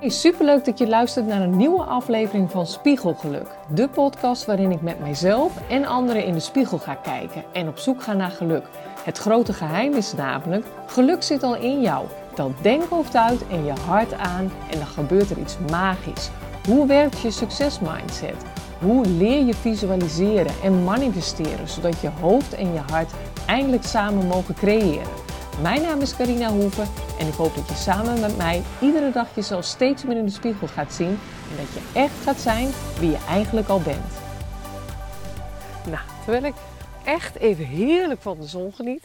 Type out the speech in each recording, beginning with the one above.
Hey, superleuk dat je luistert naar een nieuwe aflevering van Spiegelgeluk. De podcast waarin ik met mijzelf en anderen in de spiegel ga kijken en op zoek ga naar geluk. Het grote geheim is namelijk, geluk zit al in jou. Tel denkhoofd uit en je hart aan en dan gebeurt er iets magisch. Hoe werkt je succesmindset? Hoe leer je visualiseren en manifesteren zodat je hoofd en je hart eindelijk samen mogen creëren? Mijn naam is Carina Hoeven en ik hoop dat je samen met mij iedere dag jezelf steeds meer in de spiegel gaat zien en dat je echt gaat zijn wie je eigenlijk al bent. Nou, terwijl ik echt even heerlijk van de zon geniet,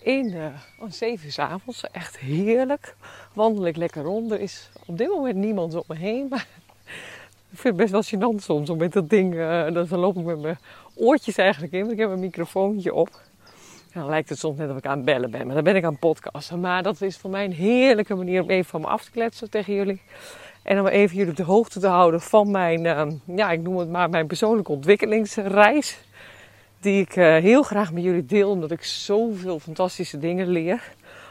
in uh, om 7 uur avonds, echt heerlijk, wandel ik lekker rond. Er is op dit moment niemand om me heen, maar ik vind het best wel gênant soms om met dat ding, uh, dan loop ik met mijn oortjes eigenlijk in, want ik heb een microfoontje op dan lijkt het soms net of ik aan het bellen ben, maar dan ben ik aan het podcasten. Maar dat is voor mij een heerlijke manier om even van me af te kletsen tegen jullie. En om even jullie op de hoogte te houden van mijn, uh, ja, ik noem het maar mijn persoonlijke ontwikkelingsreis. Die ik uh, heel graag met jullie deel, omdat ik zoveel fantastische dingen leer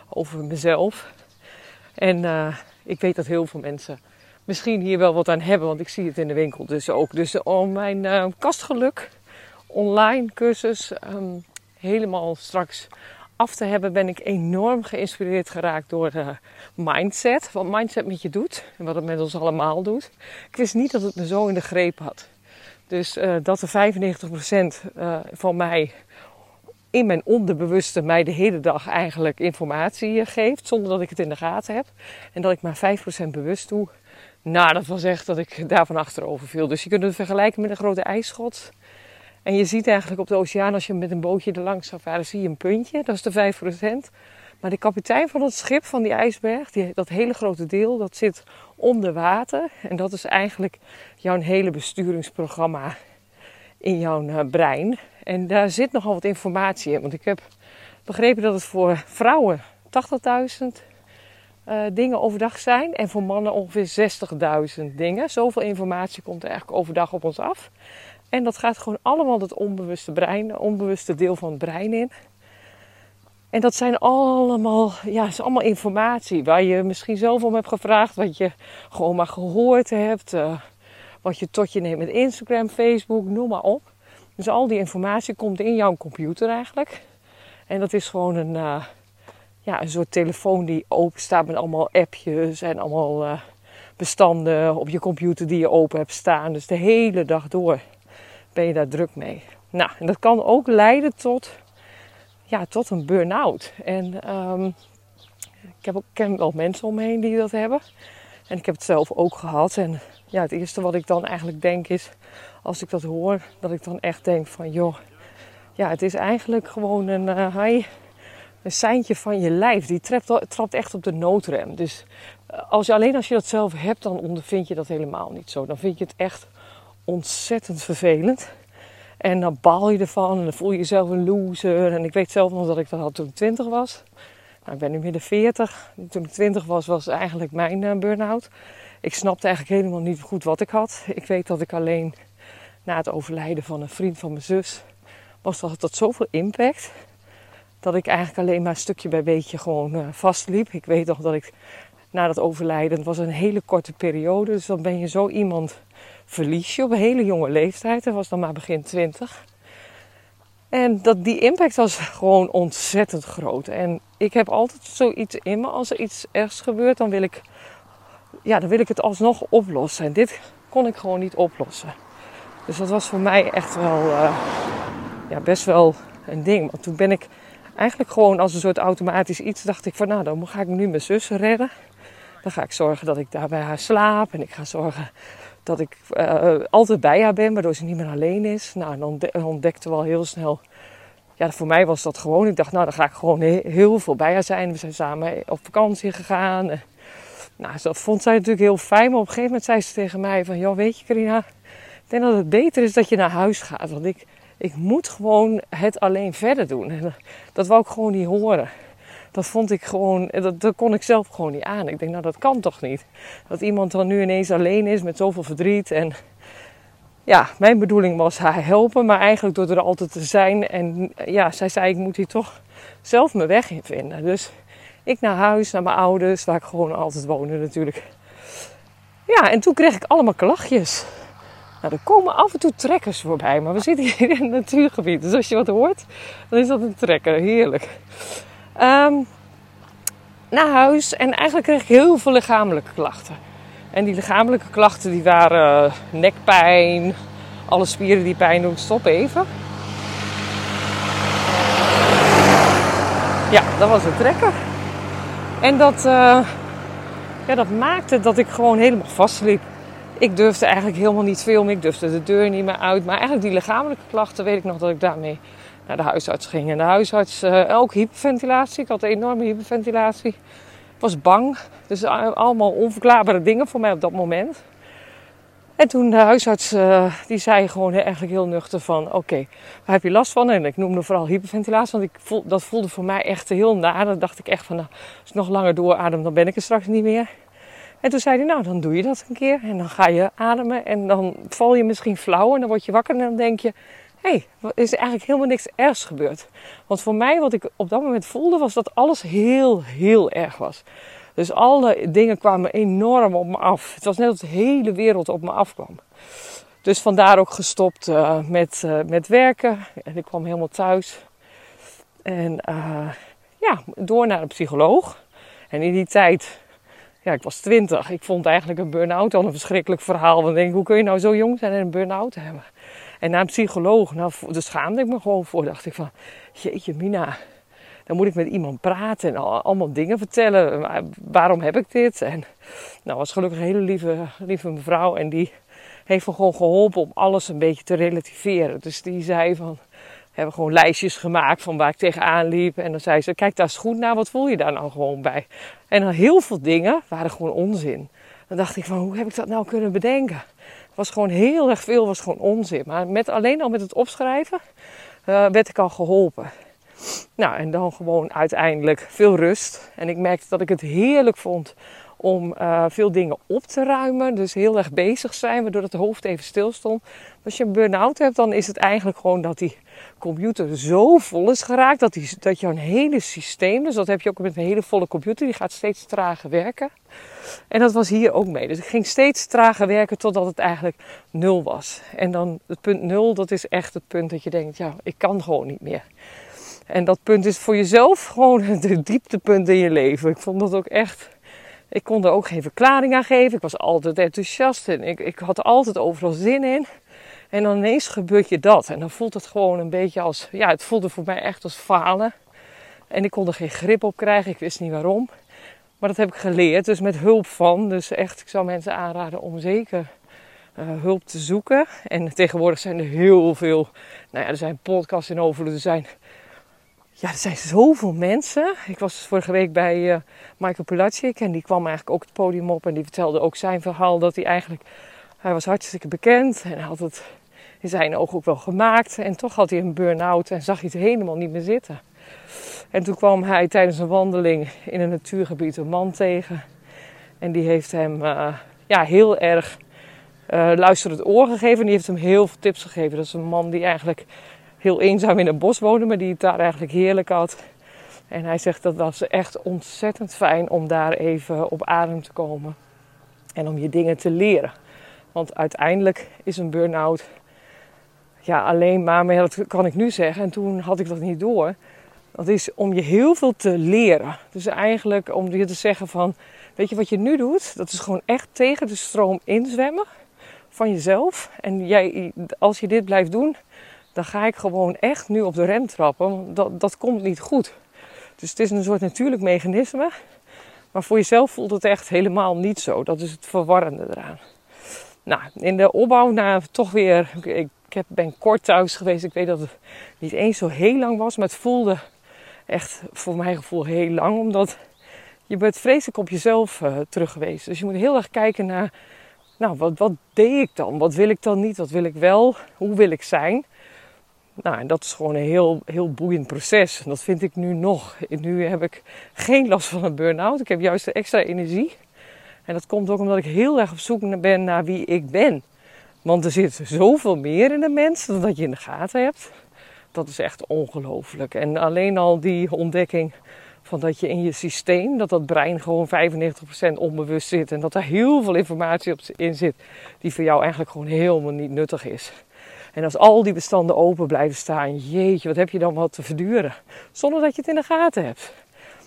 over mezelf. En uh, ik weet dat heel veel mensen misschien hier wel wat aan hebben, want ik zie het in de winkel dus ook. Dus om mijn kastgeluk online cursus. Um, helemaal straks af te hebben, ben ik enorm geïnspireerd geraakt door uh, mindset. Wat mindset met je doet en wat het met ons allemaal doet. Ik wist niet dat het me zo in de greep had. Dus uh, dat de 95% uh, van mij in mijn onderbewuste mij de hele dag eigenlijk informatie geeft, zonder dat ik het in de gaten heb. En dat ik maar 5% bewust doe. Nou, dat was echt dat ik daarvan achterover viel. Dus je kunt het vergelijken met een grote ijsschot. En je ziet eigenlijk op de oceaan, als je met een bootje er langs zou varen, zie je een puntje. Dat is de 5%. Maar de kapitein van het schip, van die ijsberg, die, dat hele grote deel, dat zit onder water. En dat is eigenlijk jouw hele besturingsprogramma in jouw uh, brein. En daar zit nogal wat informatie in. Want ik heb begrepen dat het voor vrouwen 80.000 uh, dingen overdag zijn. En voor mannen ongeveer 60.000 dingen. Zoveel informatie komt er eigenlijk overdag op ons af. En dat gaat gewoon allemaal het onbewuste brein, het onbewuste deel van het brein in. En dat zijn allemaal, ja, is allemaal informatie waar je misschien zelf om hebt gevraagd, wat je gewoon maar gehoord hebt, uh, wat je tot je neemt met Instagram, Facebook, noem maar op. Dus al die informatie komt in jouw computer eigenlijk. En dat is gewoon een, uh, ja, een soort telefoon die open staat met allemaal appjes en allemaal uh, bestanden op je computer die je open hebt staan. Dus de hele dag door ben je daar druk mee. Nou, en dat kan ook leiden tot, ja, tot een burn-out. En um, ik heb ook, ken wel mensen om me heen die dat hebben. En ik heb het zelf ook gehad. En ja, het eerste wat ik dan eigenlijk denk is, als ik dat hoor, dat ik dan echt denk van, joh, ja, het is eigenlijk gewoon een, uh, een seintje van je lijf. Die trapt, echt op de noodrem. Dus uh, als je, alleen als je dat zelf hebt, dan ondervind je dat helemaal niet zo. Dan vind je het echt ontzettend vervelend. En dan baal je ervan en dan voel je jezelf een loser. En ik weet zelf nog dat ik dat had toen ik 20 was. Nou, ik ben nu midden 40. Toen ik 20 was, was eigenlijk mijn uh, burn-out. Ik snapte eigenlijk helemaal niet goed wat ik had. Ik weet dat ik alleen na het overlijden van een vriend van mijn zus... was dat tot zoveel impact... dat ik eigenlijk alleen maar stukje bij beetje gewoon uh, vastliep. Ik weet nog dat ik na dat overlijden... was een hele korte periode. Dus dan ben je zo iemand verlies je op een hele jonge leeftijd. Dat was dan maar begin 20. En dat, die impact was gewoon ontzettend groot. En ik heb altijd zoiets in me. Als er iets ergs gebeurt, dan wil ik, ja, dan wil ik het alsnog oplossen. En dit kon ik gewoon niet oplossen. Dus dat was voor mij echt wel uh, ja, best wel een ding. Want toen ben ik eigenlijk gewoon als een soort automatisch iets dacht ik van nou dan ga ik nu mijn zus redden. Dan ga ik zorgen dat ik daar bij haar slaap. En ik ga zorgen dat ik uh, altijd bij haar ben, waardoor ze niet meer alleen is. Nou, dan ontdekte wel heel snel. Ja, voor mij was dat gewoon. Ik dacht, nou, dan ga ik gewoon heel veel bij haar zijn. We zijn samen op vakantie gegaan. Nou, dat vond zij natuurlijk heel fijn. Maar op een gegeven moment zei ze tegen mij van... Joh, weet je Carina, ik denk dat het beter is dat je naar huis gaat. Want ik, ik moet gewoon het alleen verder doen. En dat wou ik gewoon niet horen dat vond ik gewoon, dat, dat kon ik zelf gewoon niet aan. Ik denk, nou dat kan toch niet. Dat iemand dan nu ineens alleen is met zoveel verdriet. En ja, mijn bedoeling was haar helpen, maar eigenlijk door er altijd te zijn. En ja, zij zei, ik moet hier toch zelf mijn weg in vinden. Dus ik naar huis, naar mijn ouders, waar ik gewoon altijd woonde natuurlijk. Ja, en toen kreeg ik allemaal klachtjes. Nou, er komen af en toe trekkers voorbij, maar we zitten hier in het natuurgebied. Dus als je wat hoort, dan is dat een trekker. Heerlijk. Um, naar huis en eigenlijk kreeg ik heel veel lichamelijke klachten. En die lichamelijke klachten die waren nekpijn, alle spieren die pijn doen. Stop even. Ja, dat was een trekker. En dat, uh, ja, dat maakte dat ik gewoon helemaal vastliep. Ik durfde eigenlijk helemaal niet filmen. Ik durfde de deur niet meer uit. Maar eigenlijk die lichamelijke klachten weet ik nog dat ik daarmee naar de huisarts ging. En de huisarts, ook hyperventilatie. Ik had enorme hyperventilatie. Ik was bang. Dus allemaal onverklaarbare dingen voor mij op dat moment. En toen de huisarts, uh, die zei gewoon eigenlijk heel nuchter van... Oké, waar heb je last van? En ik noemde vooral hyperventilatie, want ik voel, dat voelde voor mij echt heel na. Dan dacht ik echt van, nou, als ik nog langer dooradem, dan ben ik er straks niet meer. En toen zei hij, nou, dan doe je dat een keer. En dan ga je ademen en dan val je misschien flauw. En dan word je wakker en dan denk je... Hey, er is eigenlijk helemaal niks ergs gebeurd. Want voor mij, wat ik op dat moment voelde, was dat alles heel, heel erg was. Dus alle dingen kwamen enorm op me af. Het was net alsof de hele wereld op me afkwam. Dus vandaar ook gestopt uh, met, uh, met werken. En ik kwam helemaal thuis. En uh, ja, door naar een psycholoog. En in die tijd, ja, ik was twintig. Ik vond eigenlijk een burn-out al een verschrikkelijk verhaal. Want ik denk, hoe kun je nou zo jong zijn en een burn-out hebben? En naar een psycholoog, nou, daar schaamde ik me gewoon voor. Dacht ik van, jeetje Mina, dan moet ik met iemand praten en allemaal dingen vertellen. Waarom heb ik dit? En nou was gelukkig een hele lieve, lieve mevrouw en die heeft me gewoon geholpen om alles een beetje te relativeren. Dus die zei van, we hebben gewoon lijstjes gemaakt van waar ik tegenaan liep. En dan zei ze, kijk daar eens goed naar, wat voel je daar nou gewoon bij? En dan heel veel dingen waren gewoon onzin. Dan dacht ik van, hoe heb ik dat nou kunnen bedenken? Was gewoon heel erg veel, was gewoon onzin. Maar met, alleen al met het opschrijven uh, werd ik al geholpen. Nou, en dan gewoon uiteindelijk veel rust. En ik merkte dat ik het heerlijk vond om uh, veel dingen op te ruimen. Dus heel erg bezig zijn, waardoor het hoofd even stil stond. Als je een burn-out hebt, dan is het eigenlijk gewoon dat die computer zo vol is geraakt. Dat, die, dat jouw hele systeem, dus dat heb je ook met een hele volle computer, die gaat steeds trager werken. En dat was hier ook mee. Dus ik ging steeds trager werken totdat het eigenlijk nul was. En dan het punt nul, dat is echt het punt dat je denkt, ja, ik kan gewoon niet meer. En dat punt is voor jezelf gewoon het dieptepunt in je leven. Ik vond dat ook echt. Ik kon er ook geen verklaring aan geven. Ik was altijd enthousiast en ik, ik had altijd overal zin in. En dan ineens gebeurt je dat. En dan voelt het gewoon een beetje als. Ja, het voelde voor mij echt als falen. En ik kon er geen grip op krijgen. Ik wist niet waarom. Maar dat heb ik geleerd. Dus met hulp van. Dus echt, ik zou mensen aanraden om zeker uh, hulp te zoeken. En tegenwoordig zijn er heel veel. Nou ja, er zijn podcasts in over. Er zijn ja, er zijn zoveel mensen. Ik was dus vorige week bij uh, Michael Pulacic en die kwam eigenlijk ook het podium op en die vertelde ook zijn verhaal dat hij eigenlijk, hij was hartstikke bekend en had het in zijn ogen ook wel gemaakt en toch had hij een burn-out en zag hij het helemaal niet meer zitten. En toen kwam hij tijdens een wandeling in een natuurgebied een man tegen en die heeft hem uh, ja, heel erg uh, luisterend oor gegeven en die heeft hem heel veel tips gegeven. Dat is een man die eigenlijk heel eenzaam in een bos woonde, maar die het daar eigenlijk heerlijk had. En hij zegt dat was echt ontzettend fijn om daar even op adem te komen. En om je dingen te leren. Want uiteindelijk is een burn-out ja, alleen maar, maar dat kan ik nu zeggen. En toen had ik dat niet door. Dat is om je heel veel te leren. Dus eigenlijk om je te zeggen van, weet je wat je nu doet? Dat is gewoon echt tegen de stroom inzwemmen van jezelf. En jij, als je dit blijft doen, dan ga ik gewoon echt nu op de rem trappen. Dat, dat komt niet goed. Dus het is een soort natuurlijk mechanisme. Maar voor jezelf voelt het echt helemaal niet zo. Dat is het verwarrende eraan. Nou, in de opbouw naar toch weer. Ik ben kort thuis geweest. Ik weet dat het niet eens zo heel lang was. Maar het voelde echt voor mijn gevoel heel lang. Omdat je bent vreselijk op jezelf uh, terug geweest. Dus je moet heel erg kijken naar. Nou, wat, wat deed ik dan? Wat wil ik dan niet? Wat wil ik wel? Hoe wil ik zijn? Nou, en dat is gewoon een heel, heel boeiend proces. Dat vind ik nu nog. Nu heb ik geen last van een burn-out. Ik heb juist extra energie. En dat komt ook omdat ik heel erg op zoek ben naar wie ik ben. Want er zit zoveel meer in de mens dan dat je in de gaten hebt. Dat is echt ongelooflijk. En alleen al die ontdekking Van dat je in je systeem, dat dat brein gewoon 95% onbewust zit. En dat daar heel veel informatie op in zit die voor jou eigenlijk gewoon helemaal niet nuttig is. En als al die bestanden open blijven staan, jeetje, wat heb je dan wat te verduren? Zonder dat je het in de gaten hebt.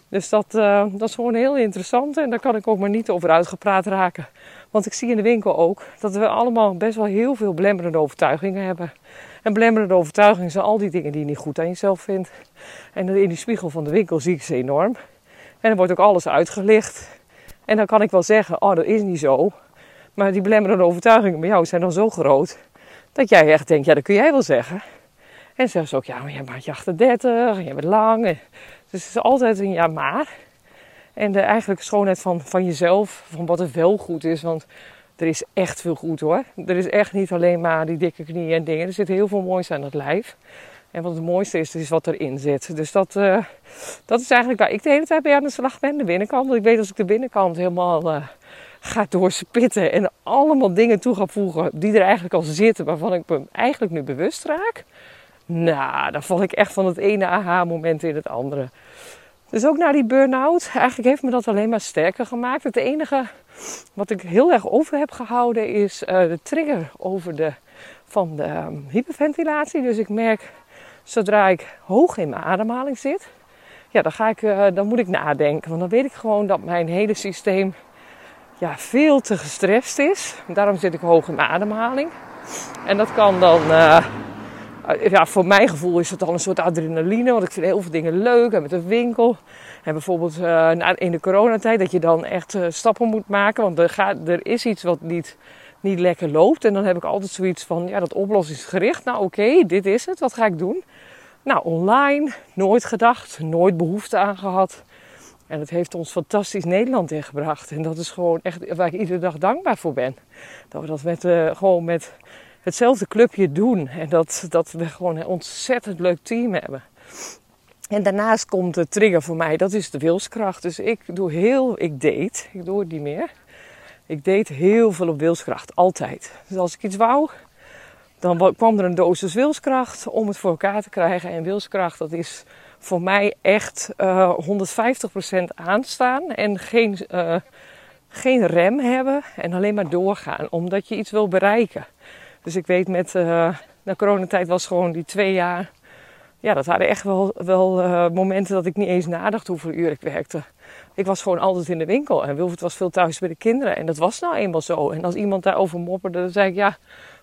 Dus dat, uh, dat is gewoon heel interessant en daar kan ik ook maar niet over uitgepraat raken. Want ik zie in de winkel ook dat we allemaal best wel heel veel belemmerende overtuigingen hebben. En belemmerende overtuigingen zijn al die dingen die je niet goed aan jezelf vindt. En in die spiegel van de winkel zie ik ze enorm. En er wordt ook alles uitgelicht. En dan kan ik wel zeggen, oh dat is niet zo. Maar die belemmerende overtuigingen bij jou zijn dan zo groot. Dat jij echt denkt, ja dat kun jij wel zeggen. En zeggen ze ook, ja maar jij je 38 en jij bent lang. Dus het is altijd een ja maar. En de eigenlijke schoonheid van, van jezelf, van wat er wel goed is. Want er is echt veel goed hoor. Er is echt niet alleen maar die dikke knieën en dingen. Er zit heel veel moois aan het lijf. En wat het mooiste is, is wat erin zit. Dus dat, uh, dat is eigenlijk waar ik de hele tijd bij aan de slag ben. De binnenkant. Want ik weet als ik de binnenkant helemaal uh, ga doorspitten. En allemaal dingen toe ga voegen die er eigenlijk al zitten. Waarvan ik me eigenlijk nu bewust raak. Nou, dan val ik echt van het ene aha-moment in het andere. Dus ook na die burn-out, eigenlijk heeft me dat alleen maar sterker gemaakt. Het enige wat ik heel erg over heb gehouden is uh, de trigger over de, van de um, hyperventilatie. Dus ik merk zodra ik hoog in mijn ademhaling zit, ja, dan, ga ik, uh, dan moet ik nadenken. Want dan weet ik gewoon dat mijn hele systeem ja, veel te gestrest is. Daarom zit ik hoog in ademhaling. En dat kan dan. Uh, ja, voor mijn gevoel is het al een soort adrenaline. Want ik vind heel veel dingen leuk. En met de winkel. En bijvoorbeeld uh, in de coronatijd dat je dan echt uh, stappen moet maken. Want er, gaat, er is iets wat niet, niet lekker loopt. En dan heb ik altijd zoiets van, ja, dat oplossingsgericht. Nou oké, dit is het. Wat ga ik doen? Nou, online. Nooit gedacht. Nooit behoefte aan gehad. En het heeft ons fantastisch Nederland ingebracht. En dat is gewoon echt waar ik iedere dag dankbaar voor ben. Dat we dat met, uh, gewoon met hetzelfde clubje doen. En dat, dat we gewoon een ontzettend leuk team hebben. En daarnaast komt de trigger voor mij, dat is de wilskracht. Dus ik doe heel, ik date, ik doe het niet meer. Ik deed heel veel op wilskracht, altijd. Dus als ik iets wou, dan kwam er een dosis wilskracht om het voor elkaar te krijgen. En wilskracht, dat is voor mij echt uh, eh, 150% aanstaan en geen, uh, geen rem hebben en alleen maar doorgaan, omdat je iets wil bereiken. Dus ik weet met, uh, de coronatijd was gewoon die twee jaar. Ja, dat waren echt wel, wel momenten dat ik niet eens nadacht hoeveel uur ik werkte. Ik was gewoon altijd in de winkel en Wilfred was veel thuis bij de kinderen. En dat was nou eenmaal zo. En als iemand daarover mopperde, dan zei ik ja,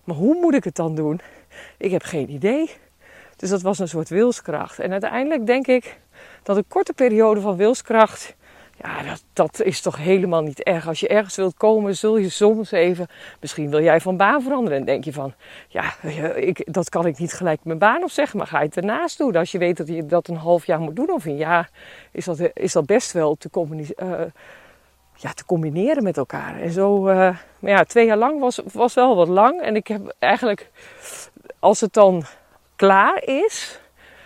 maar hoe moet ik het dan doen? Ik heb geen idee. Dus dat was een soort wilskracht. En uiteindelijk denk ik dat een korte periode van wilskracht ja, dat, dat is toch helemaal niet erg. Als je ergens wilt komen, zul je soms even. Misschien wil jij van baan veranderen. En denk je van: ja, ik, dat kan ik niet gelijk mijn baan opzeggen. Maar ga je het ernaast doen? Als je weet dat je dat een half jaar moet doen of een jaar, is dat, is dat best wel te, uh, ja, te combineren met elkaar. En zo, maar ja, twee jaar lang was, was wel wat lang. En ik heb eigenlijk, als het dan klaar is,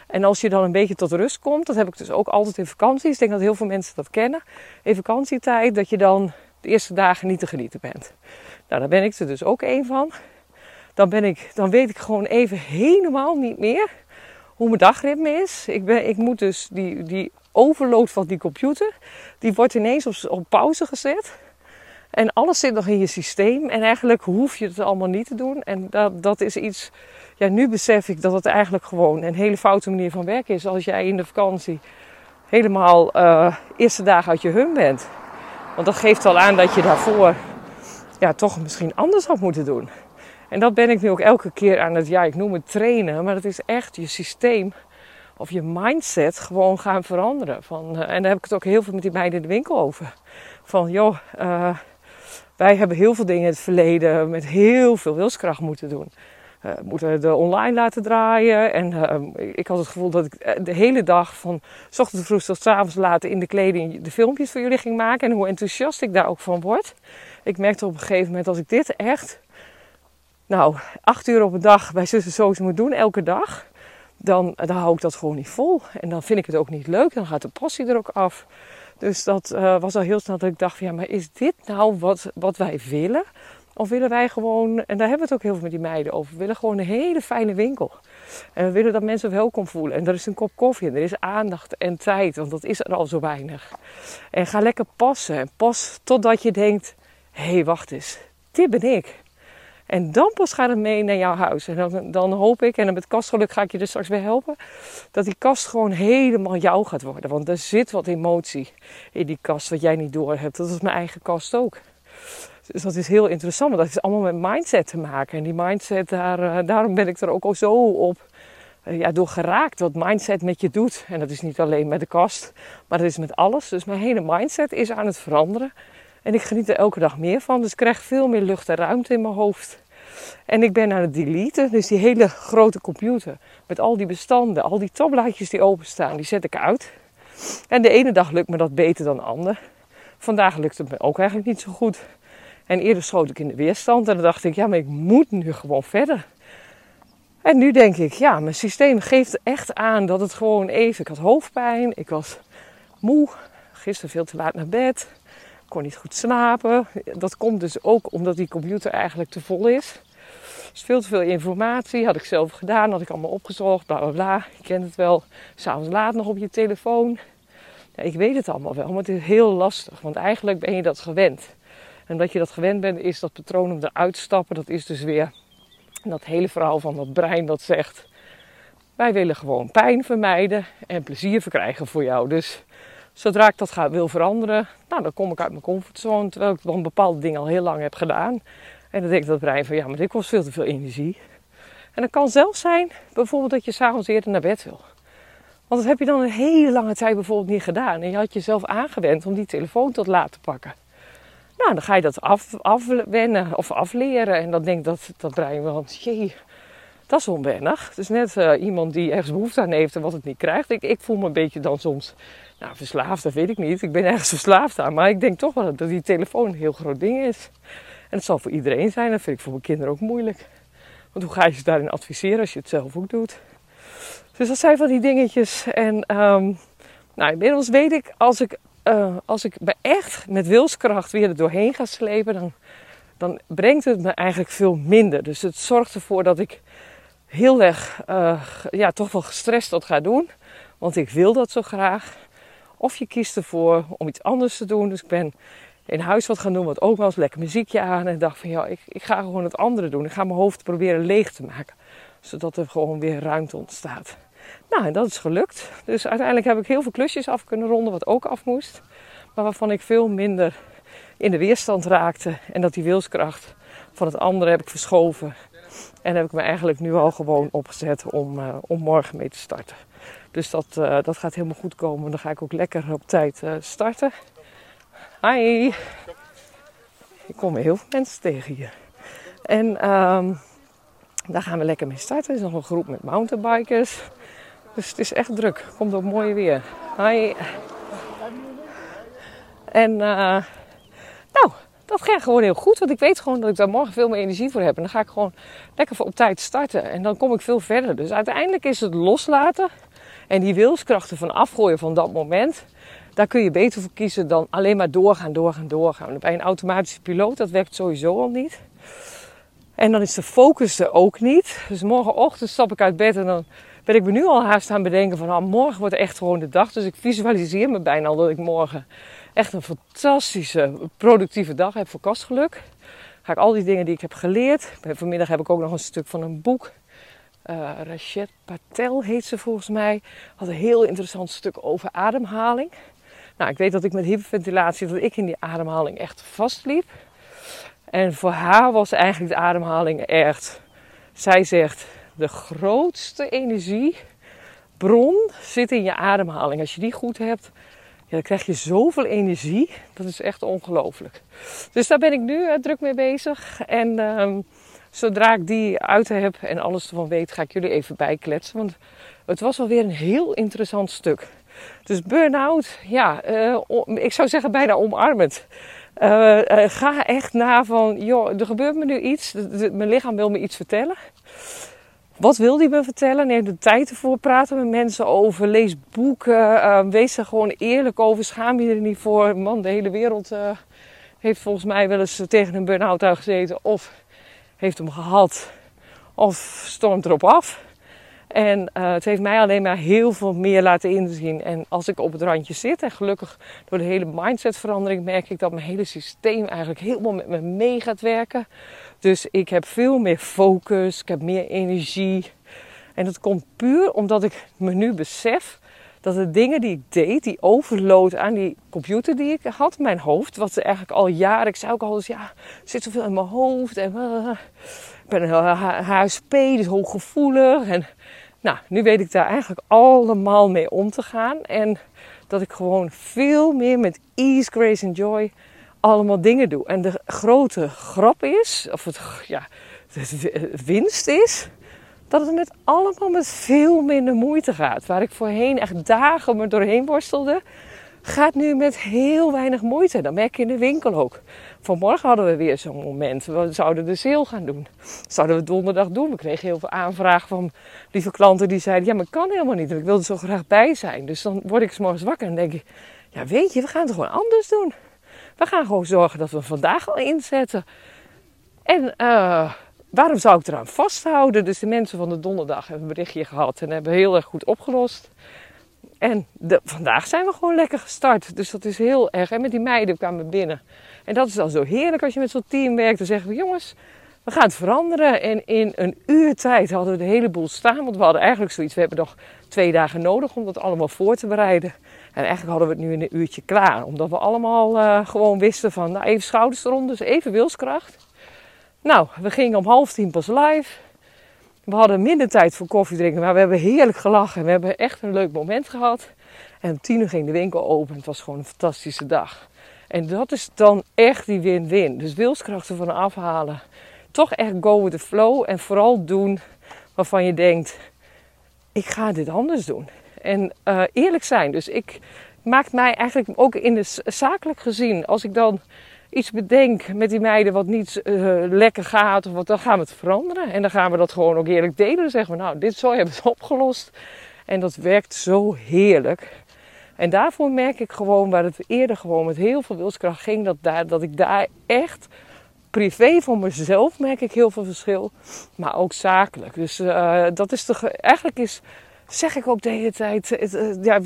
en als je dan een beetje tot rust komt, dat heb ik dus ook altijd in vakanties. Ik denk dat heel veel mensen dat kennen. In vakantietijd, dat je dan de eerste dagen niet te genieten bent. Nou, daar ben ik er dus ook één van. Dan, ben ik, dan weet ik gewoon even helemaal niet meer hoe mijn dagritme is. Ik, ben, ik moet dus die, die overload van die computer, die wordt ineens op, op pauze gezet. En alles zit nog in je systeem. En eigenlijk hoef je het allemaal niet te doen. En dat, dat is iets ja, nu besef ik dat het eigenlijk gewoon een hele foute manier van werken is. Als jij in de vakantie helemaal uh, eerste dagen uit je hum bent. Want dat geeft al aan dat je daarvoor ja, toch misschien anders had moeten doen. En dat ben ik nu ook elke keer aan het, ja, ik noem het trainen. Maar dat is echt je systeem of je mindset gewoon gaan veranderen. Van, uh, en daar heb ik het ook heel veel met die meiden in de winkel over. Van, joh, uh, wij hebben heel veel dingen in het verleden met heel veel wilskracht moeten doen uh, moeten de online laten draaien. En uh, ik had het gevoel dat ik eh, de hele dag van s ochtends vroeg tot s avonds later in de kleding de filmpjes voor jullie ging maken. En hoe enthousiast ik daar ook van word. Ik merkte op een gegeven moment als ik dit echt, nou, acht uur op een dag bij zussen Zoos moet doen, elke dag. Dan, dan hou ik dat gewoon niet vol. En dan vind ik het ook niet leuk. Dan gaat de passie er ook af. Dus dat was al heel snel dat ik dacht: ja, maar is dit nou wat, wat wij willen? Of willen wij gewoon, en daar hebben we het ook heel veel met die meiden over, we willen gewoon een hele fijne winkel. En we willen dat mensen welkom voelen. En er is een kop koffie en er is aandacht en tijd, want dat is er al zo weinig. En ga lekker passen. En pas totdat je denkt, hé, hey, wacht eens, dit ben ik. En dan pas gaat het mee naar jouw huis. En dan, dan hoop ik, en met kastgeluk ga ik je er straks weer helpen, dat die kast gewoon helemaal jou gaat worden. Want er zit wat emotie in die kast wat jij niet door hebt. Dat is mijn eigen kast ook. Dus dat is heel interessant, want dat is allemaal met mindset te maken. En die mindset, daar, uh, daarom ben ik er ook al zo op uh, ja, door geraakt. Wat mindset met je doet. En dat is niet alleen met de kast, maar dat is met alles. Dus mijn hele mindset is aan het veranderen. En ik geniet er elke dag meer van. Dus ik krijg veel meer lucht en ruimte in mijn hoofd. En ik ben aan het deleten. Dus die hele grote computer. Met al die bestanden, al die tabblaadjes die openstaan, die zet ik uit. En de ene dag lukt me dat beter dan de andere. Vandaag lukt het me ook eigenlijk niet zo goed. En eerder schoot ik in de weerstand. En dan dacht ik, ja, maar ik moet nu gewoon verder. En nu denk ik, ja, mijn systeem geeft echt aan dat het gewoon even... Ik had hoofdpijn, ik was moe, gisteren veel te laat naar bed kon niet goed slapen. Dat komt dus ook omdat die computer eigenlijk te vol is. Dus veel te veel informatie. Had ik zelf gedaan, had ik allemaal opgezocht, bla bla bla. Je kent het wel. S'avonds laat nog op je telefoon. Ja, ik weet het allemaal wel, maar het is heel lastig. Want eigenlijk ben je dat gewend. En omdat je dat gewend bent, is dat patroon om eruit te stappen. Dat is dus weer dat hele verhaal van dat brein dat zegt... Wij willen gewoon pijn vermijden en plezier verkrijgen voor jou. Dus zodra ik dat ga, wil veranderen, nou, dan kom ik uit mijn comfortzone. Terwijl ik dan bepaalde dingen al heel lang heb gedaan. En dan denkt dat brein van ja, maar dit kost veel te veel energie. En dat kan zelfs zijn bijvoorbeeld dat je s'avonds eerder naar bed wil. Want dat heb je dan een hele lange tijd bijvoorbeeld niet gedaan. En je had jezelf aangewend om die telefoon tot laat te pakken. Nou, dan ga je dat af, afwennen of afleren. En dan denkt dat, dat brein wel, jee, dat is onwennig. Het is net uh, iemand die ergens behoefte aan heeft en wat het niet krijgt. Ik, ik voel me een beetje dan soms nou, verslaafd, dat weet ik niet. Ik ben ergens verslaafd aan. Maar ik denk toch wel dat die telefoon een heel groot ding is. En het zal voor iedereen zijn. Dat vind ik voor mijn kinderen ook moeilijk. Want hoe ga je ze daarin adviseren als je het zelf ook doet? Dus dat zijn van die dingetjes. En um, nou, inmiddels weet ik, als ik, uh, als ik me echt met wilskracht weer er doorheen ga slepen, dan, dan brengt het me eigenlijk veel minder. Dus het zorgt ervoor dat ik heel erg, uh, ja, toch wel gestrest dat ga doen. Want ik wil dat zo graag. Of je kiest ervoor om iets anders te doen. Dus ik ben in huis wat gaan doen, wat ook wel eens lekker muziekje aan. En dacht van ja, ik, ik ga gewoon het andere doen. Ik ga mijn hoofd proberen leeg te maken. Zodat er gewoon weer ruimte ontstaat. Nou, en dat is gelukt. Dus uiteindelijk heb ik heel veel klusjes af kunnen ronden, wat ook af moest. Maar waarvan ik veel minder in de weerstand raakte. En dat die wilskracht van het andere heb ik verschoven. En heb ik me eigenlijk nu al gewoon opgezet om, uh, om morgen mee te starten. Dus dat, uh, dat gaat helemaal goed komen. Dan ga ik ook lekker op tijd uh, starten. Hi! Ik kom heel veel mensen tegen hier. En um, daar gaan we lekker mee starten. Er is nog een groep met mountainbikers. Dus het is echt druk. Komt ook mooi weer. Hi! En uh, nou, dat gaat gewoon heel goed. Want ik weet gewoon dat ik daar morgen veel meer energie voor heb. En dan ga ik gewoon lekker voor op tijd starten. En dan kom ik veel verder. Dus uiteindelijk is het loslaten. En die wilskrachten van afgooien van dat moment. Daar kun je beter voor kiezen dan alleen maar doorgaan, doorgaan, doorgaan. Bij een automatische piloot, dat werkt sowieso al niet. En dan is de focus er ook niet. Dus morgenochtend stap ik uit bed en dan ben ik me nu al haast aan bedenken van... Oh, morgen wordt echt gewoon de dag. Dus ik visualiseer me bijna al dat ik morgen echt een fantastische, productieve dag heb voor kastgeluk. Ga ik al die dingen die ik heb geleerd. Vanmiddag heb ik ook nog een stuk van een boek. Uh, Patel heet ze volgens mij. Had een heel interessant stuk over ademhaling. Nou, ik weet dat ik met hyperventilatie, dat ik in die ademhaling echt vastliep. En voor haar was eigenlijk de ademhaling echt... Zij zegt, de grootste energiebron zit in je ademhaling. Als je die goed hebt, ja, dan krijg je zoveel energie. Dat is echt ongelooflijk. Dus daar ben ik nu uh, druk mee bezig. En um, zodra ik die uit heb en alles ervan weet, ga ik jullie even bijkletsen. Want het was alweer een heel interessant stuk. Dus burn-out, ja, uh, ik zou zeggen bijna omarmend. Uh, ga echt na van, joh, er gebeurt me nu iets. mijn lichaam wil me iets vertellen. Wat wil die me vertellen? Neem de tijd ervoor. Praten met mensen over. Lees boeken. Uh, wees er gewoon eerlijk over. Schaam je er niet voor. Man, de hele wereld uh, heeft volgens mij wel eens tegen een burn-out gezeten. Of heeft hem gehad. Of stormt erop af. En uh, het heeft mij alleen maar heel veel meer laten inzien. En als ik op het randje zit, en gelukkig door de hele mindsetverandering, merk ik dat mijn hele systeem eigenlijk helemaal met me mee gaat werken. Dus ik heb veel meer focus, ik heb meer energie. En dat komt puur omdat ik me nu besef dat de dingen die ik deed, die overload aan die computer die ik had mijn hoofd, wat eigenlijk al jaren, ik zei ook al eens, ja, er zit zoveel in mijn hoofd en uh, ik ben een HSP, dus hooggevoelig en nou, nu weet ik daar eigenlijk allemaal mee om te gaan en dat ik gewoon veel meer met ease, grace en joy allemaal dingen doe. En de grote grap is, of het, ja, de winst is, dat het met allemaal met veel minder moeite gaat. Waar ik voorheen echt dagen me doorheen worstelde, gaat nu met heel weinig moeite. Dat merk je in de winkel ook. Vanmorgen hadden we weer zo'n moment. We zouden de sale gaan doen. Dat zouden we donderdag doen. We kregen heel veel aanvragen van lieve klanten die zeiden: Ja, maar kan helemaal niet. Ik wilde zo graag bij zijn. Dus dan word ik s morgens wakker en denk ik: Ja, weet je, we gaan het gewoon anders doen. We gaan gewoon zorgen dat we vandaag al inzetten. En uh, waarom zou ik eraan vasthouden? Dus de mensen van de donderdag hebben een berichtje gehad en hebben heel erg goed opgelost. En de, vandaag zijn we gewoon lekker gestart. Dus dat is heel erg. En met die meiden kwamen binnen. En dat is dan zo heerlijk als je met zo'n team werkt. Dan zeggen we, jongens, we gaan het veranderen. En in een uur tijd hadden we de hele boel staan. Want we hadden eigenlijk zoiets, we hebben nog twee dagen nodig om dat allemaal voor te bereiden. En eigenlijk hadden we het nu in een uurtje klaar. Omdat we allemaal uh, gewoon wisten van, nou even schouders eronder, dus even wilskracht. Nou, we gingen om half tien pas live. We hadden minder tijd voor koffie drinken, maar we hebben heerlijk gelachen. We hebben echt een leuk moment gehad. En om tien uur ging de winkel open. Het was gewoon een fantastische dag. En dat is dan echt die win-win. Dus wilskrachten van afhalen. Toch echt go with the flow. En vooral doen waarvan je denkt: ik ga dit anders doen. En uh, eerlijk zijn. Dus ik maak mij eigenlijk ook in de zakelijk gezien, als ik dan iets bedenk met die meiden wat niet uh, lekker gaat, of wat, dan gaan we het veranderen. En dan gaan we dat gewoon ook eerlijk delen. Dan zeggen we, nou, dit zo hebben we opgelost. En dat werkt zo heerlijk. En daarvoor merk ik gewoon, waar het eerder gewoon met heel veel wilskracht ging, dat, daar, dat ik daar echt privé voor mezelf merk ik heel veel verschil. Maar ook zakelijk. Dus uh, dat is toch, eigenlijk is, zeg ik ook de hele tijd, uh, ja,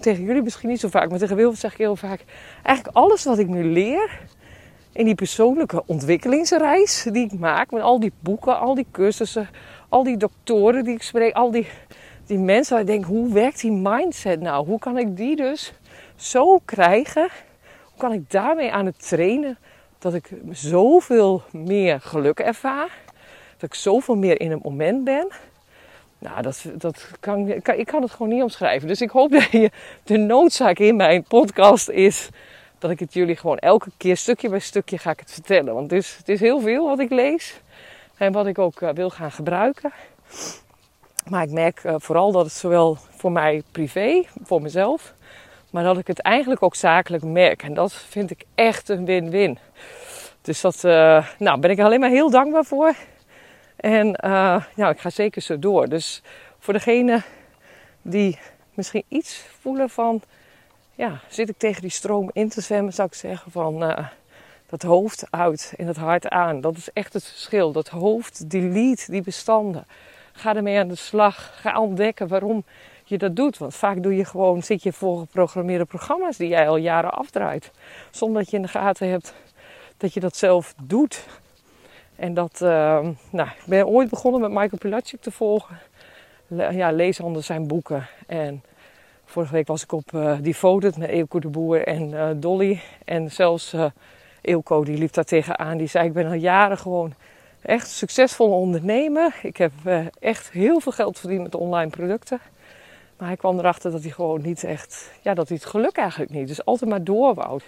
tegen jullie misschien niet zo vaak, maar tegen Wilfred zeg ik heel vaak, eigenlijk alles wat ik nu leer, in die persoonlijke ontwikkelingsreis die ik maak. Met al die boeken, al die cursussen, al die doktoren die ik spreek, al die, die mensen ik denk, hoe werkt die mindset nou? Hoe kan ik die dus zo krijgen? Hoe kan ik daarmee aan het trainen dat ik zoveel meer geluk ervaar? Dat ik zoveel meer in het moment ben? Nou, dat, dat kan, ik kan het gewoon niet omschrijven. Dus ik hoop dat je de noodzaak in mijn podcast is dat ik het jullie gewoon elke keer stukje bij stukje ga ik het vertellen. Want het is, het is heel veel wat ik lees en wat ik ook uh, wil gaan gebruiken. Maar ik merk uh, vooral dat het zowel voor mij privé, voor mezelf, maar dat ik het eigenlijk ook zakelijk merk. En dat vind ik echt een win-win. Dus dat uh, nou, ben ik alleen maar heel dankbaar voor. En ja, ik ga zeker zo door. Dus voor degene die misschien iets voelen van ja, zit ik tegen die stroom in te zwemmen, zou ik zeggen van uh, dat hoofd uit en het hart aan. Dat is echt het verschil. Dat hoofd delete die bestanden. Ga ermee aan de slag. Ga ontdekken waarom je dat doet. Want vaak doe je gewoon, zit je voor geprogrammeerde programma's die jij al jaren afdraait. Zonder dat je in de gaten hebt dat je dat zelf doet. En dat, uh, nou, ik ben ooit begonnen met Michael Pilatschik te volgen. ja, lees anders zijn boeken. En Vorige week was ik op uh, Devoted met Eelco de Boer en uh, Dolly. En zelfs uh, Eelco die liep daar tegenaan. Die zei ik ben al jaren gewoon echt succesvol ondernemer. Ik heb echt heel veel geld verdiend met online producten. Maar hij kwam erachter dat hij gewoon niet echt... Ja, dat hij het geluk eigenlijk niet. Dus altijd maar door wou.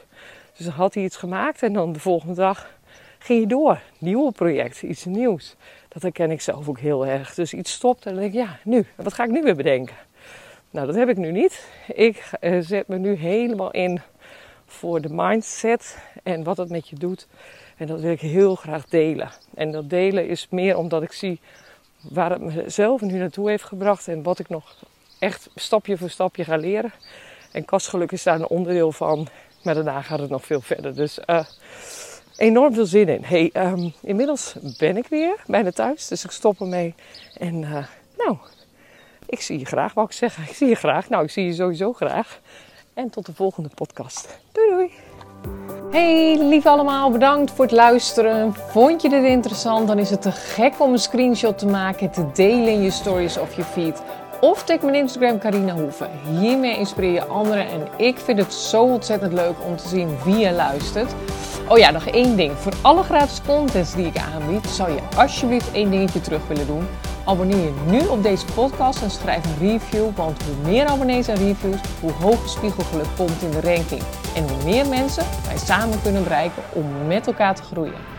Dus dan had hij iets gemaakt en dan de volgende dag ging hij door. Nieuwe project, iets nieuws. Dat herken ik zelf ook heel erg. Dus iets stopt en dan denk ik, ja, nu. Wat ga ik nu weer bedenken? Nou, dat heb ik nu niet. Ik uh, zet me nu helemaal in voor de mindset en wat het met je doet. En dat wil ik heel graag delen. En dat delen is meer omdat ik zie waar het mezelf nu naartoe heeft gebracht en wat ik nog echt stapje voor stapje ga leren. En kastgeluk is daar een onderdeel van. Maar daarna gaat het nog veel verder. Dus uh, enorm veel zin in. Hey, um, inmiddels ben ik weer bijna thuis. Dus ik stop ermee. En uh, nou, ik zie je graag, wou ik zeggen. Ik zie je graag. Nou, ik zie je sowieso graag. En tot de volgende podcast. Doei doei! Hey lief allemaal, bedankt voor het luisteren. Vond je dit interessant? Dan is het te gek om een screenshot te maken en te delen in je stories of je feed. Of tag mijn Instagram Carina Hoeven. Hiermee inspireer je anderen en ik vind het zo ontzettend leuk om te zien wie je luistert. Oh ja, nog één ding. Voor alle gratis contents die ik aanbied, zou je alsjeblieft één dingetje terug willen doen. Abonneer je nu op deze podcast en schrijf een review, want hoe meer abonnees en reviews, hoe hoger spiegelgeluk komt in de ranking. En hoe meer mensen wij samen kunnen bereiken om met elkaar te groeien.